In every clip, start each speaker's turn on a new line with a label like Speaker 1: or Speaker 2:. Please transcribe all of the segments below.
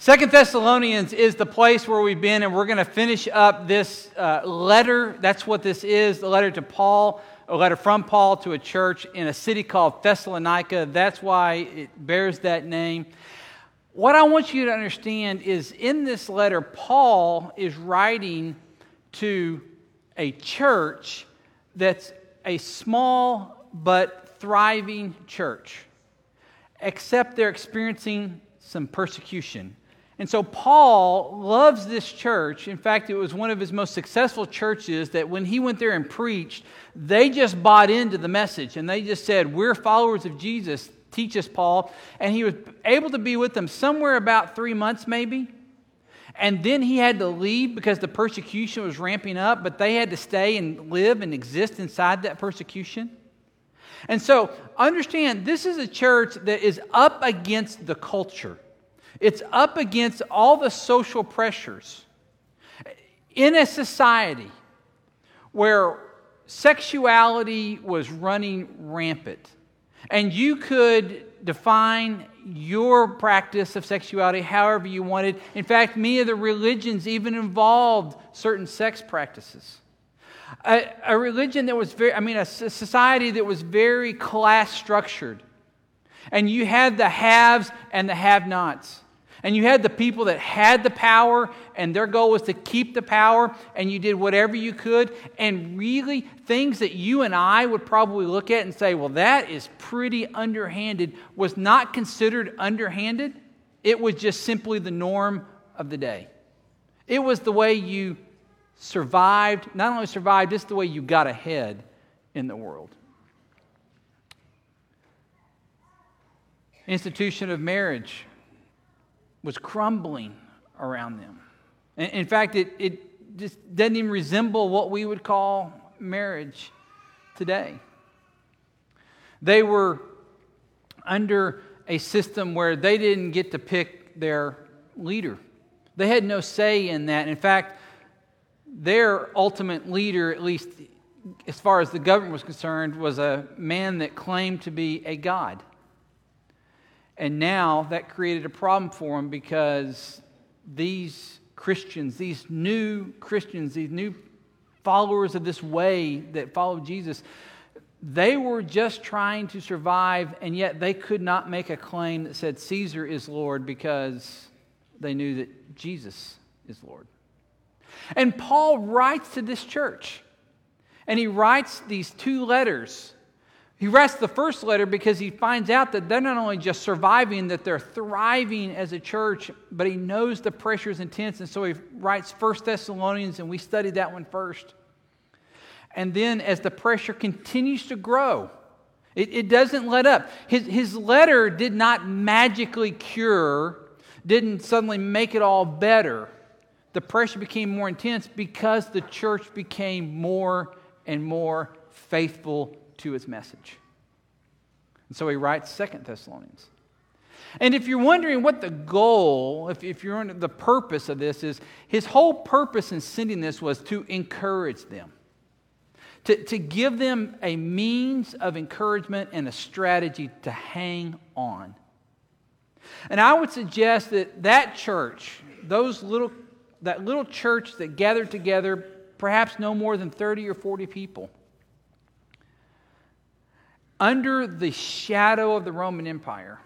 Speaker 1: Second Thessalonians is the place where we've been, and we're going to finish up this uh, letter. That's what this is the letter to Paul, a letter from Paul to a church in a city called Thessalonica. That's why it bears that name. What I want you to understand is in this letter, Paul is writing to a church that's a small but thriving church, except they're experiencing some persecution. And so Paul loves this church. In fact, it was one of his most successful churches that when he went there and preached, they just bought into the message and they just said, We're followers of Jesus. Teach us, Paul. And he was able to be with them somewhere about three months, maybe. And then he had to leave because the persecution was ramping up, but they had to stay and live and exist inside that persecution. And so understand this is a church that is up against the culture. It's up against all the social pressures in a society where sexuality was running rampant. And you could define your practice of sexuality however you wanted. In fact, many of the religions even involved certain sex practices. A, a religion that was very, I mean, a society that was very class structured. And you had the haves and the have nots. And you had the people that had the power, and their goal was to keep the power, and you did whatever you could. And really, things that you and I would probably look at and say, well, that is pretty underhanded, was not considered underhanded. It was just simply the norm of the day. It was the way you survived, not only survived, it's the way you got ahead in the world. Institution of marriage was crumbling around them. In fact, it, it just doesn't even resemble what we would call marriage today. They were under a system where they didn't get to pick their leader. They had no say in that. In fact, their ultimate leader, at least as far as the government was concerned, was a man that claimed to be a god. And now that created a problem for them because these Christians, these new Christians, these new followers of this way that followed Jesus, they were just trying to survive, and yet they could not make a claim that said Caesar is Lord because they knew that Jesus is Lord. And Paul writes to this church, and he writes these two letters he writes the first letter because he finds out that they're not only just surviving, that they're thriving as a church, but he knows the pressure is intense. And so he writes First Thessalonians, and we studied that one first. And then as the pressure continues to grow, it, it doesn't let up. His, his letter did not magically cure, didn't suddenly make it all better. The pressure became more intense because the church became more and more faithful to his message. And so he writes Second Thessalonians. And if you're wondering what the goal, if, if you're the purpose of this is, his whole purpose in sending this was to encourage them, to, to give them a means of encouragement and a strategy to hang on. And I would suggest that that church, those little, that little church that gathered together, perhaps no more than 30 or 40 people, under the shadow of the Roman Empire,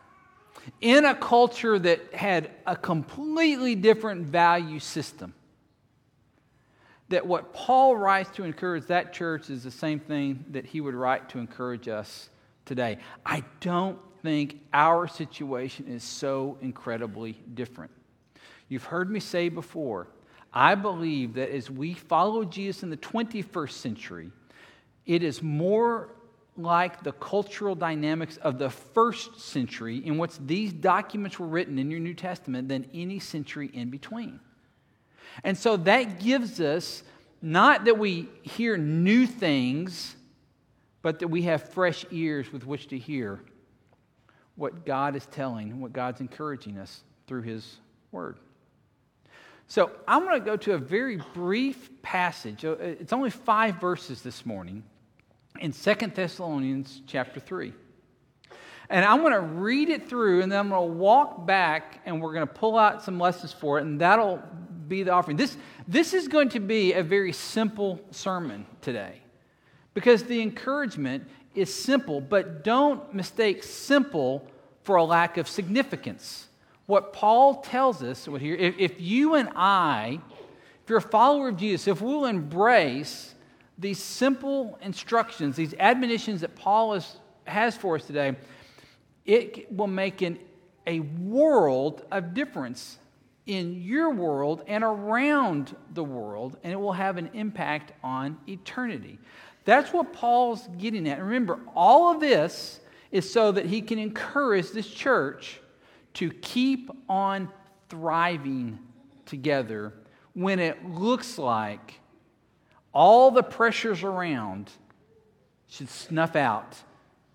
Speaker 1: in a culture that had a completely different value system, that what Paul writes to encourage that church is the same thing that he would write to encourage us today. I don't think our situation is so incredibly different. You've heard me say before, I believe that as we follow Jesus in the 21st century, it is more like the cultural dynamics of the first century in which these documents were written in your New Testament than any century in between. And so that gives us not that we hear new things, but that we have fresh ears with which to hear what God is telling, what God's encouraging us through His Word. So I'm going to go to a very brief passage. Uh, it's only five verses this morning in Second Thessalonians chapter 3. And I'm going to read it through, and then I'm going to walk back, and we're going to pull out some lessons for it, and that'll be the offering. This, this is going to be a very simple sermon today because the encouragement is simple, but don't mistake simple for a lack of significance. What Paul tells us here, if, if you and I, if you're a follower of Jesus, if we'll embrace these simple instructions, these admonitions that Paul is, has for us today, it will make an, a world of difference in your world and around the world, and it will have an impact on eternity. That's what Paul's getting at. Remember, all of this is so that he can encourage this church to keep on thriving together when it looks like all the pressures around should snuff out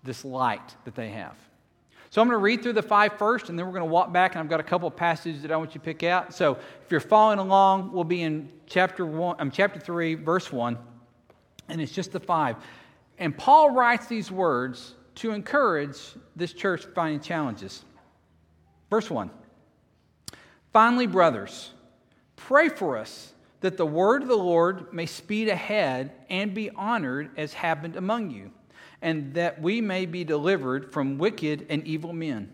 Speaker 1: this light that they have. So I'm going to read through the five first, and then we're going to walk back, and I've got a couple of passages that I want you to pick out. So if you're following along, we'll be in chapter one, um, chapter three, verse one, and it's just the five. And Paul writes these words to encourage this church finding challenges. Verse one. Finally, brothers, pray for us that the word of the Lord may speed ahead and be honored as happened among you and that we may be delivered from wicked and evil men.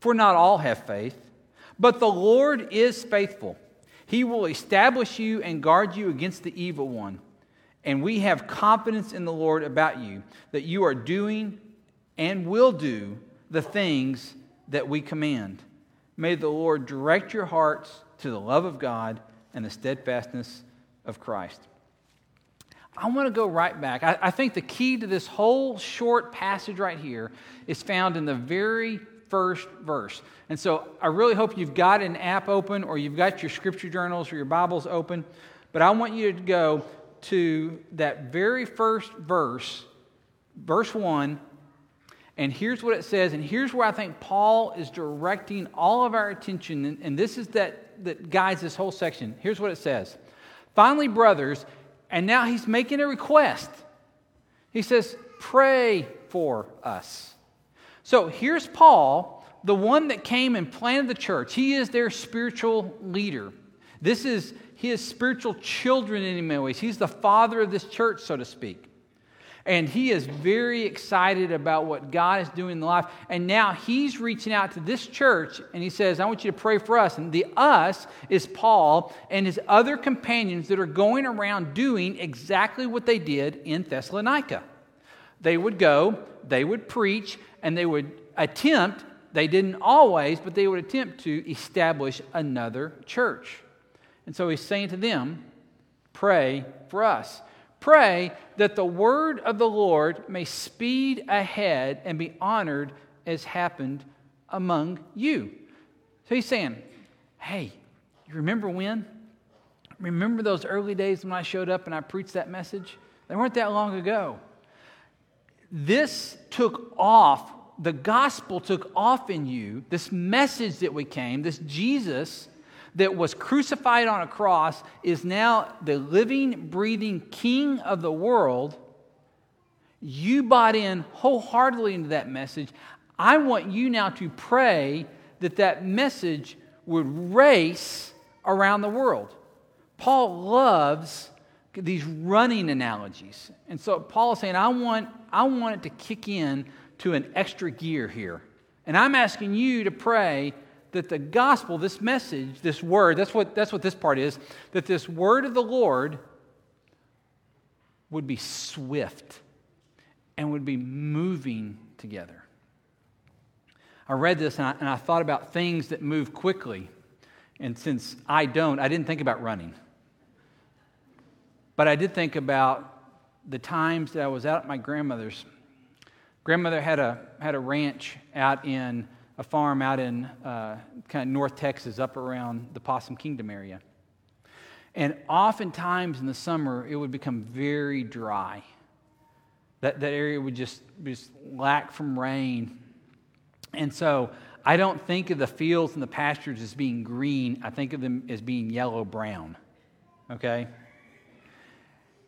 Speaker 1: For not all have faith, but the Lord is faithful. He will establish you and guard you against the evil one. And we have confidence in the Lord about you, that you are doing and will do the things that we command. May the Lord direct your hearts to the love of God and the steadfastness of Christ. I want to go right back. I, I, think the key to this whole short passage right here is found in the very first verse. And so I really hope you've got an app open or you've got your scripture journals or your Bibles open. But I want you to go to that very first verse, verse 1. And here's what it says. And here's where I think Paul is directing all of our attention. And, and this is that, that guides this whole section. Here's what it says Finally, brothers, and now he's making a request. He says, Pray for us. So here's Paul, the one that came and planted the church. He is their spiritual leader. This is his spiritual children in many ways. He's the father of this church, so to speak. And he is very excited about what God is doing in the life. And now he's reaching out to this church and he says, I want you to pray for us. And the us is Paul and his other companions that are going around doing exactly what they did in Thessalonica. They would go, they would preach, and they would attempt, they didn't always, but they would attempt to establish another church. And so he's saying to them, Pray for us. Pray that the word of the Lord may speed ahead and be honored as happened among you. So he's saying, Hey, you remember when? Remember those early days when I showed up and I preached that message? They weren't that long ago. This took off, the gospel took off in you, this message that we came, this Jesus that was crucified on a cross is now the living, breathing king of the world. You bought in wholeheartedly into that message. I want you now to pray that that message would race around the world. Paul loves these running analogies. And so Paul is saying, I want, I want it to kick in to an extra gear here. And I'm asking you to pray that the gospel, this message, this word, that's what, that's what this part is, that this word of the Lord would be swift and would be moving together. I read this and I, and I thought about things that move quickly. And since I don't, I didn't think about running. But I did think about the times that I was out at my grandmother's. Grandmother had a, had a ranch out in a farm out in uh, kind of North Texas, up around the Possum Kingdom area. And oftentimes in the summer, it would become very dry. That, that area would just, just lack from rain. And so I don't think of the fields and the pastures as being green, I think of them as being yellow brown. Okay?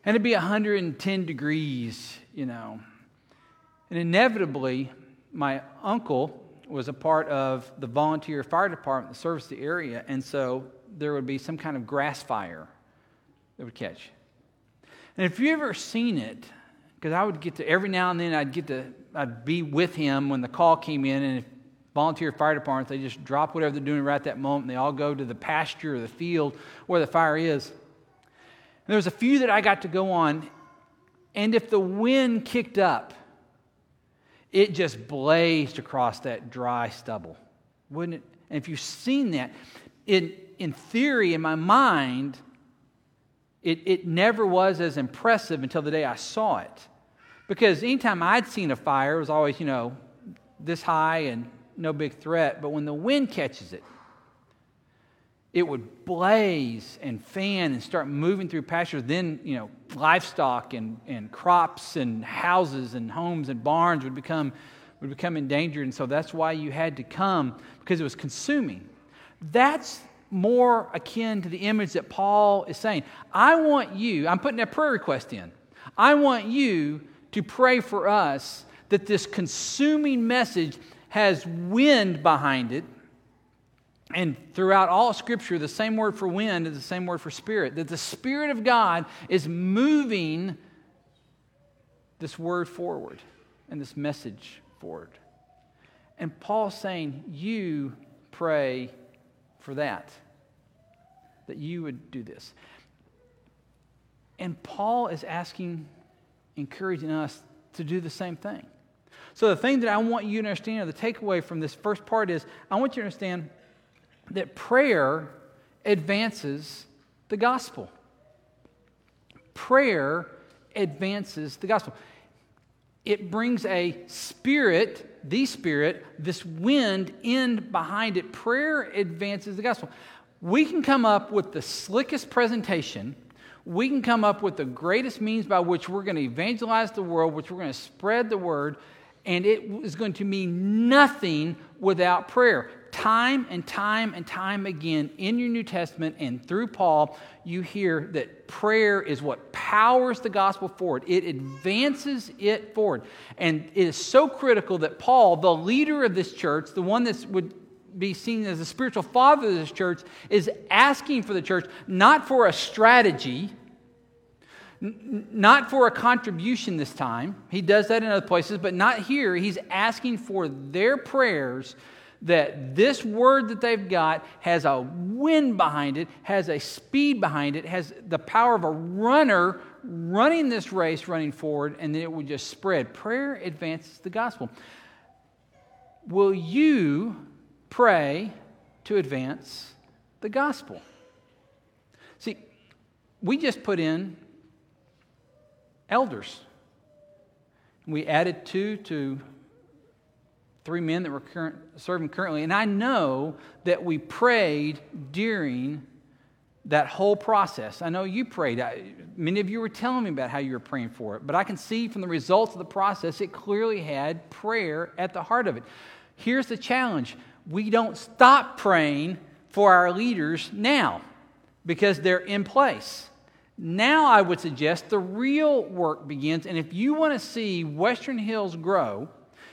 Speaker 1: And it'd be 110 degrees, you know. And inevitably, my uncle was a part of the volunteer fire department that serves the area, and so there would be some kind of grass fire that would catch. And if you ever seen it, because I would get to every now and then I'd get to I'd be with him when the call came in, and if volunteer fire departments they just drop whatever they're doing right at that moment, and they all go to the pasture or the field where the fire is. And there was a few that I got to go on, and if the wind kicked up, it just blazed across that dry stubble, wouldn't it? And if you've seen that, in, in theory, in my mind, it, it never was as impressive until the day I saw it. Because anytime I'd seen a fire, it was always, you know, this high and no big threat. But when the wind catches it, it would blaze and fan and start moving through pastures. Then, you know, livestock and, and crops and houses and homes and barns would become, would become endangered. And so that's why you had to come, because it was consuming. That's more akin to the image that Paul is saying. I want you, I'm putting a prayer request in. I want you to pray for us that this consuming message has wind behind it. And throughout all Scripture, the same word for wind is the same word for spirit. That the Spirit of God is moving this word forward and this message forward. And Paul's saying, You pray for that, that you would do this. And Paul is asking, encouraging us to do the same thing. So, the thing that I want you to understand, or the takeaway from this first part is, I want you to understand that prayer advances the gospel. Prayer advances the gospel. It brings a spirit, the spirit, this wind in behind it. Prayer advances the gospel. We can come up with the slickest presentation. We can come up with the greatest means by which we're going to evangelize the world, which we're going to spread the word, and it is going to mean nothing without prayer. Time and time and time again in your New Testament and through Paul, you hear that prayer is what powers the gospel forward. It advances it forward. And it is so critical that Paul, the leader of this church, the one that would be seen as the spiritual father of this church, is asking for the church not for a strategy not for a contribution this time. He does that in other places, but not here. He's asking for their prayers that this word that they've got has a wind behind it, has a speed behind it, has the power of a runner running this race, running forward, and then it will just spread. Prayer advances the gospel. Will you pray to advance the gospel? See, we just put in elders. We added two to three men that were current, serving currently. And I know that we prayed during that whole process. I know you prayed. I, many of you were telling me about how you were praying for it, but I can see from the results of the process, it clearly had prayer at the heart of it. Here's the challenge we don't stop praying for our leaders now because they're in place. Now, I would suggest the real work begins. And if you want to see Western Hills grow,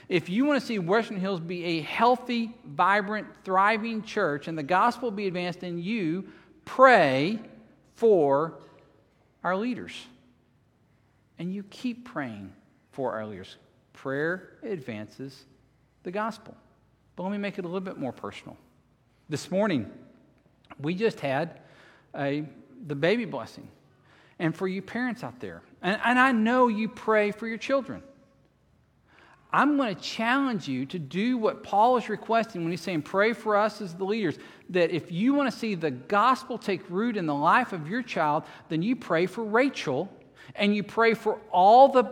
Speaker 1: if you want to see Western Hills be a healthy, vibrant, thriving church and the gospel be advanced in you, pray for our leaders. And you keep praying for our leaders. Prayer advances the gospel. But let me make it a little bit more personal. This morning, we just had a, the baby blessing and for you parents out there. And, and I know you pray for your children. I'm going to challenge you to do what Paul is requesting when he's saying, Pray for us as the leaders. That if you want to see the gospel take root in the life of your child, then you pray for Rachel and you pray for all the,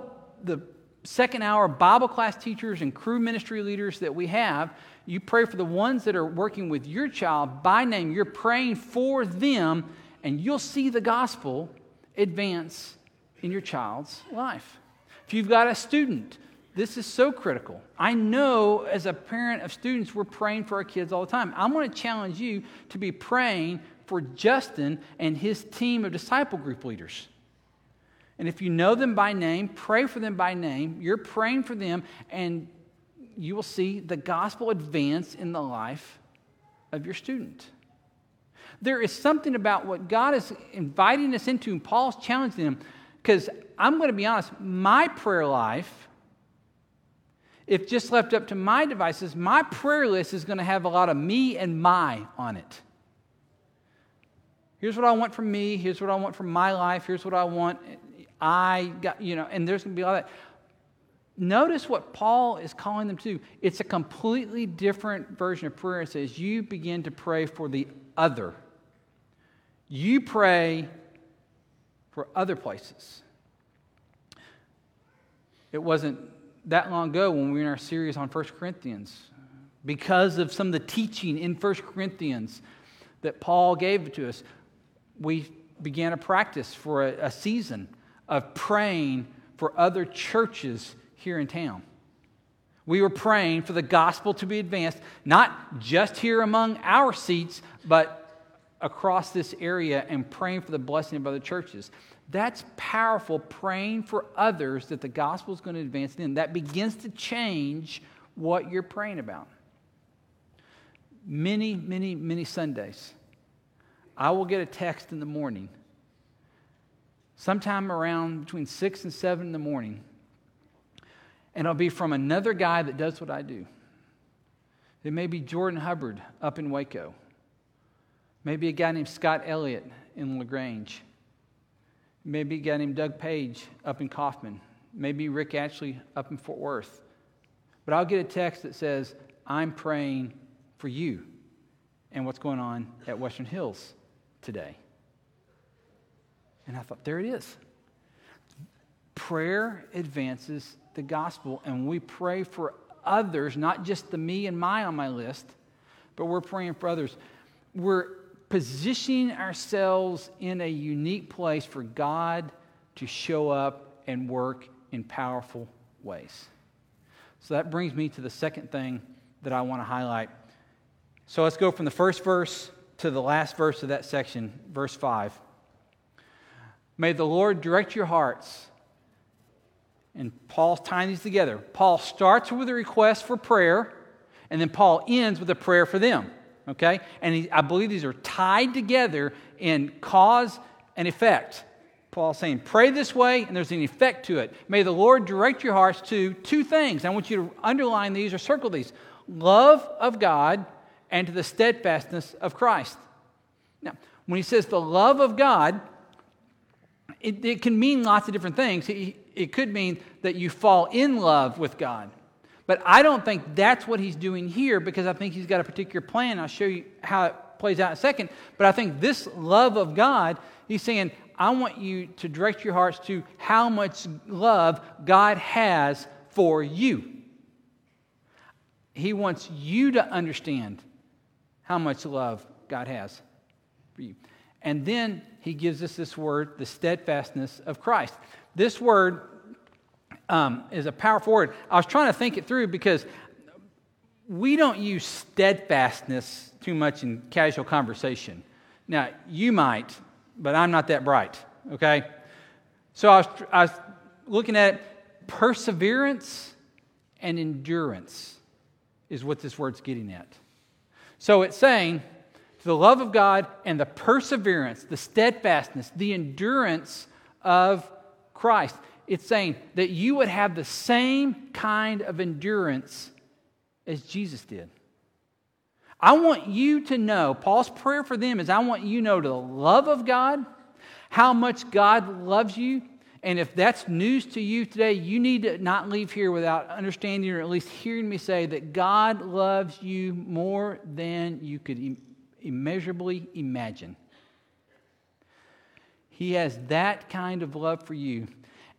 Speaker 1: the second hour Bible class teachers and crew ministry leaders that we have. You pray for the ones that are working with your child by name. You're praying for them, and you'll see the gospel advance in your child's life. If you've got a student, this is so critical. I know as a parent of students, we're praying for our kids all the time. I'm going to challenge you to be praying for Justin and his team of disciple group leaders. And if you know them by name, pray for them by name. You're praying for them, and you will see the gospel advance in the life of your student. There is something about what God is inviting us into, and Paul's challenging them. Because I'm going to be honest, my prayer life, if just left up to my devices, my prayer list is going to have a lot of me and my on it. Here's what I want from me. Here's what I want from my life. Here's what I want. I got, you know, and there's going to be all that. Notice what Paul is calling them to. It's a completely different version of prayer. It says, You begin to pray for the other. You pray for other places. It wasn't that long ago when we were in our series on 1 Corinthians. Because of some of the teaching in 1 Corinthians that Paul gave to us, we began a practice for a, a season of praying for other churches here in town. We were praying for the gospel to be advanced, not just here among our seats, but across this area and praying for the blessing of other churches. That's powerful, praying for others that the gospel is going to advance in. That begins to change what you're praying about. Many, many, many Sundays, I will get a text in the morning, sometime around between 6 and 7 in the morning, and it'll be from another guy that does what I do. It may be Jordan Hubbard up in Waco. Maybe a guy named Scott Elliott in LaGrange. Maybe a guy named Doug Page up in Kaufman. Maybe Rick Ashley up in Fort Worth. But I'll get a text that says, I'm praying for you and what's going on at Western Hills today. And I thought, there it is. Prayer advances the gospel, and we pray for others, not just the me and my on my list, but we're praying for others. We're positioning ourselves in a unique place for God to show up and work in powerful ways. So that brings me to the second thing that I want to highlight. So let's go from the first verse to the last verse of that section, verse 5. May the Lord direct your hearts. And Paul's tying these together. Paul starts with a request for prayer, and then Paul ends with a prayer for them okay? And he, I believe these are tied together in cause and effect. Paul's saying, pray this way, and there's an effect to it. May the Lord direct your hearts to two things. I want you to underline these or circle these love of God and to the steadfastness of Christ. Now, when he says the love of God, it, it can mean lots of different things. It, it could mean that you fall in love with God. But I don't think that's what he's doing here because I think he's got a particular plan. I'll show you how it plays out in a second. But I think this love of God, he's saying, I want you to direct your hearts to how much love God has for you. He wants you to understand how much love God has for you. And then he gives us this word, the steadfastness of Christ. This word um, is a powerful word. I was trying to think it through because we don't use steadfastness too much in casual conversation. Now, you might, but I'm not that bright, okay? So I was, I was looking at perseverance and endurance, is what this word's getting at. So it's saying the love of God and the perseverance, the steadfastness, the endurance of Christ it's saying that you would have the same kind of endurance as Jesus did. I want you to know, Paul's prayer for them is I want you to know the love of God, how much God loves you. And if that's news to you today, you need to not leave here without understanding or at least hearing me say that God loves you more than you could immeasurably imagine. He has that kind of love for you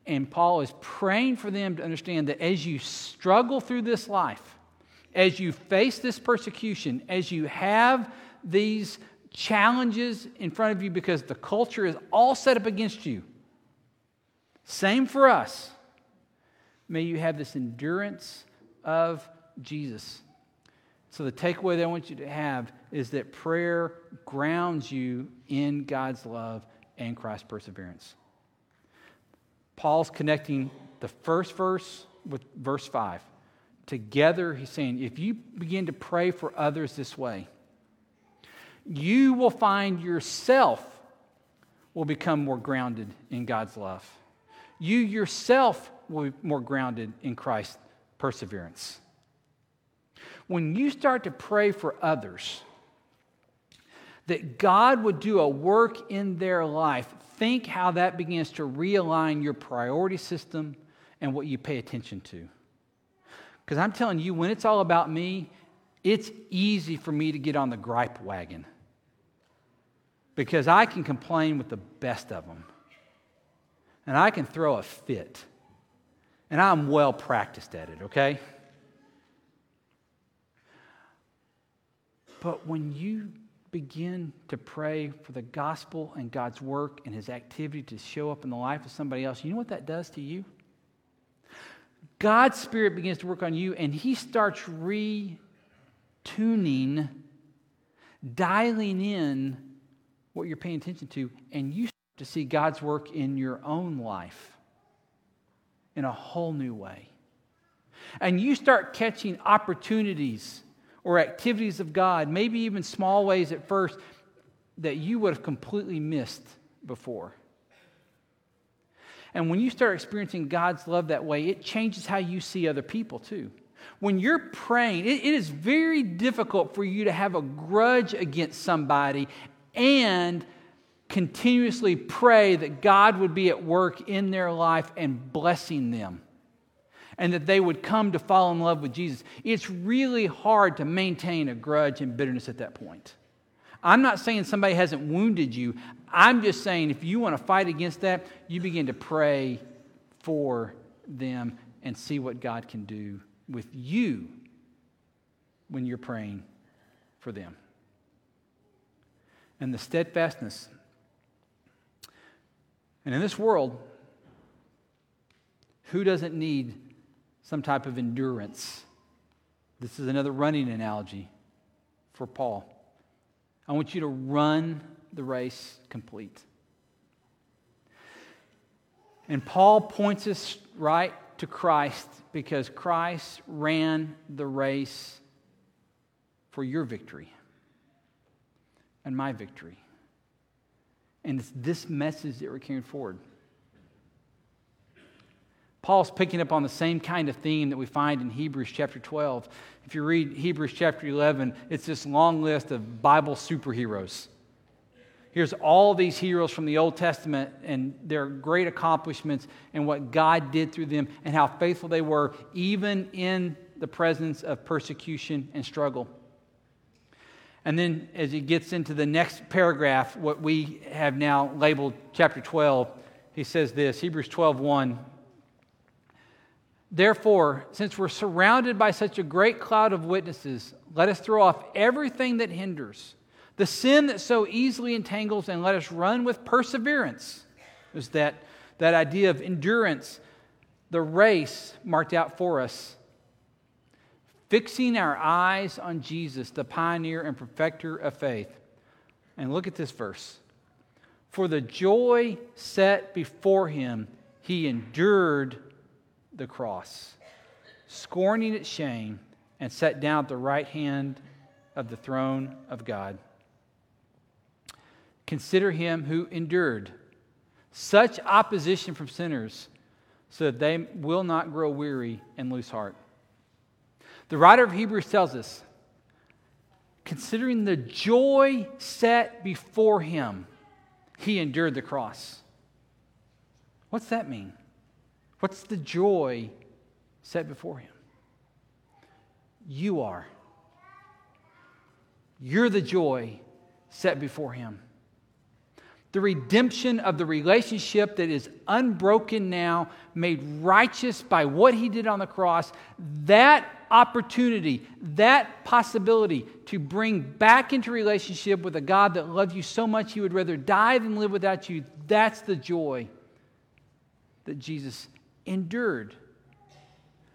Speaker 1: and Paul is praying for them to understand that as you struggle through this life, as you face this persecution, as you have these challenges in front of you because the culture is all set up against you, same for us. May you have this endurance of Jesus. So, the takeaway that I want you to have is that prayer grounds you in God's love and Christ's perseverance. Paul's connecting the first verse with verse 5. together, he's saying, if you begin to pray for others this way, you will find yourself will become more grounded in God's love. You yourself will be more grounded in Christ's perseverance. When you start to pray for others, that God would do a work in their life, think how that begins to realign your priority system and what you pay attention to. Because I'm telling you, when it's all about me, it's easy for me to get on the gripe wagon because I can complain with the best of them. And I can throw a fit. And I'm well practiced at it, okay? But when you begin to pray for the gospel and God's work and his activity to show up in the life of somebody else, you know what that does to you? God's Spirit begins to work on you and he starts retuning, dialing in what you're paying attention to, and you start to see God's work in your own life in a whole new way. And you start catching opportunities or activities of God, maybe even small ways at first, that you would have completely missed before. And when you start experiencing God's love that way, it changes how you see other people too. When you're praying, it, it is very difficult for you to have a grudge against somebody and continuously pray that God would be at work in their life and blessing them and that they would come to fall in love with Jesus. It's really hard to maintain a grudge and bitterness at that point. I'm not saying somebody hasn't wounded you. I'm just saying if you want to fight against that, you begin to pray for them and see what God can do with you when you're praying for them. And the steadfastness. And in this world, who doesn't need some type of endurance? This is another running analogy for Paul. I want you to run the race complete. And Paul points us right to Christ because Christ ran the race for your victory and my victory. And it's this message that we're carrying forward. Paul's picking up on the same kind of theme that we find in Hebrews chapter 12. If you read Hebrews chapter 11, it's this long list of Bible superheroes. Here's all these heroes from the Old Testament and their great accomplishments and what God did through them and how faithful they were, even in the presence of persecution and struggle. And then, as he gets into the next paragraph, what we have now labeled chapter 12, he says this Hebrews 12 1. Therefore, since we're surrounded by such a great cloud of witnesses, let us throw off everything that hinders, the sin that so easily entangles, and let us run with perseverance. There's that, that idea of endurance, the race marked out for us. Fixing our eyes on Jesus, the pioneer and perfecter of faith. And look at this verse. For the joy set before him, he endured the cross, scorning its shame, and sat down at the right hand of the throne of God. Consider him who endured such opposition from sinners so that they will not grow weary and lose heart. The writer of Hebrews tells us, considering the joy set before him, he endured the cross. What's that mean? What's the joy set before him? You are. You're the joy set before him. The redemption of the relationship that is unbroken now, made righteous by what he did on the cross, that opportunity, that possibility to bring back into relationship with a God that loved you so much he would rather die than live without you, that's the joy that Jesus endured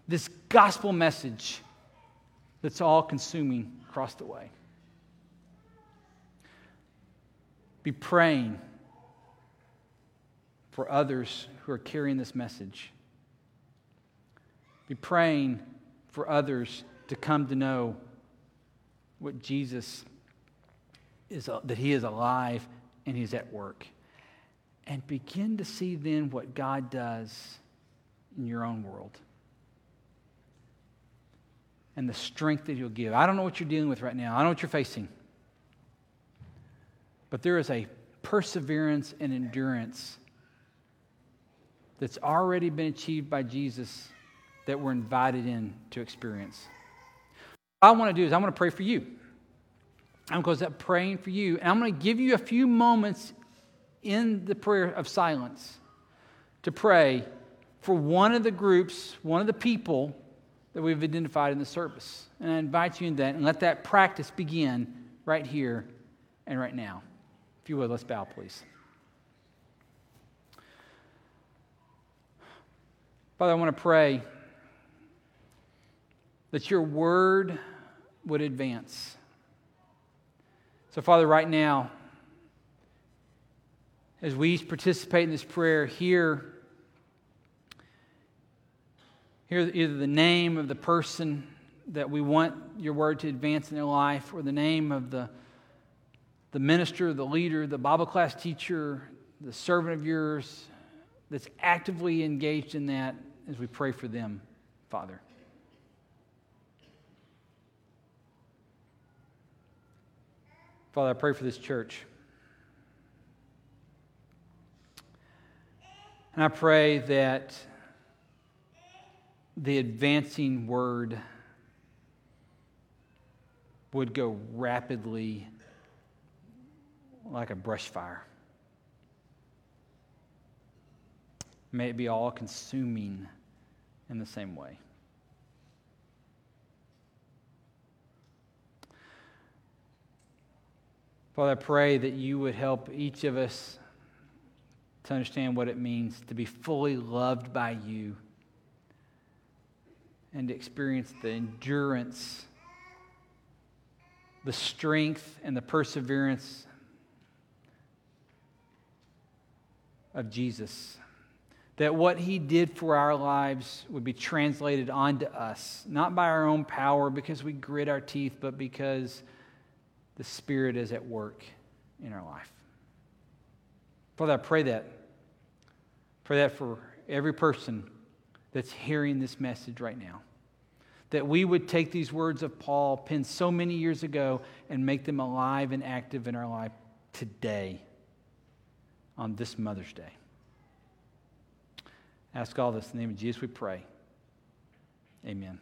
Speaker 1: this gospel message that's all consuming across the way. Be praying for others who are carrying this message. Be praying for others to come to know what Jesus is, uh, that He is alive and He's at work. And begin to see then what God does in your own world and the strength that He'll give. I don't know what you're dealing with right now, I don't know what you're facing. But there is a perseverance and endurance that's already been achieved by Jesus that we're invited in to experience. What I want to do is I want to pray for you. I'm going to praying for you, and I'm going to give you a few moments in the prayer of silence to pray for one of the groups, one of the people that we've identified in the service. And I invite you in that and let that practice begin right here and right now. If you would, let's bow, please. Father, I want to pray that your word would advance. So, Father, right now, as we participate in this prayer, hear, either the name of the person that we want your word to advance in their life or the name of the, the minister, the leader, the Bible class teacher, the servant of yours that's actively engaged in that as we pray for them, Father. Father, I pray for this church. And I pray that the advancing word would go rapidly like a brush fire. May it be all consuming in the same way. Father, I pray that you would help each of us to understand what it means to be fully loved by you and experience the endurance, the strength, and the perseverance of Jesus. That what he did for our lives would be translated onto us, not by our own power because we grit our teeth, but because the Spirit is at work in our life. Father, I pray that. Pray that for every person that's hearing this message right now. That we would take these words of Paul, penned so many years ago, and make them alive and active in our life today, on this Mother's Day. Ask all this in the name of Jesus, we pray. Amen.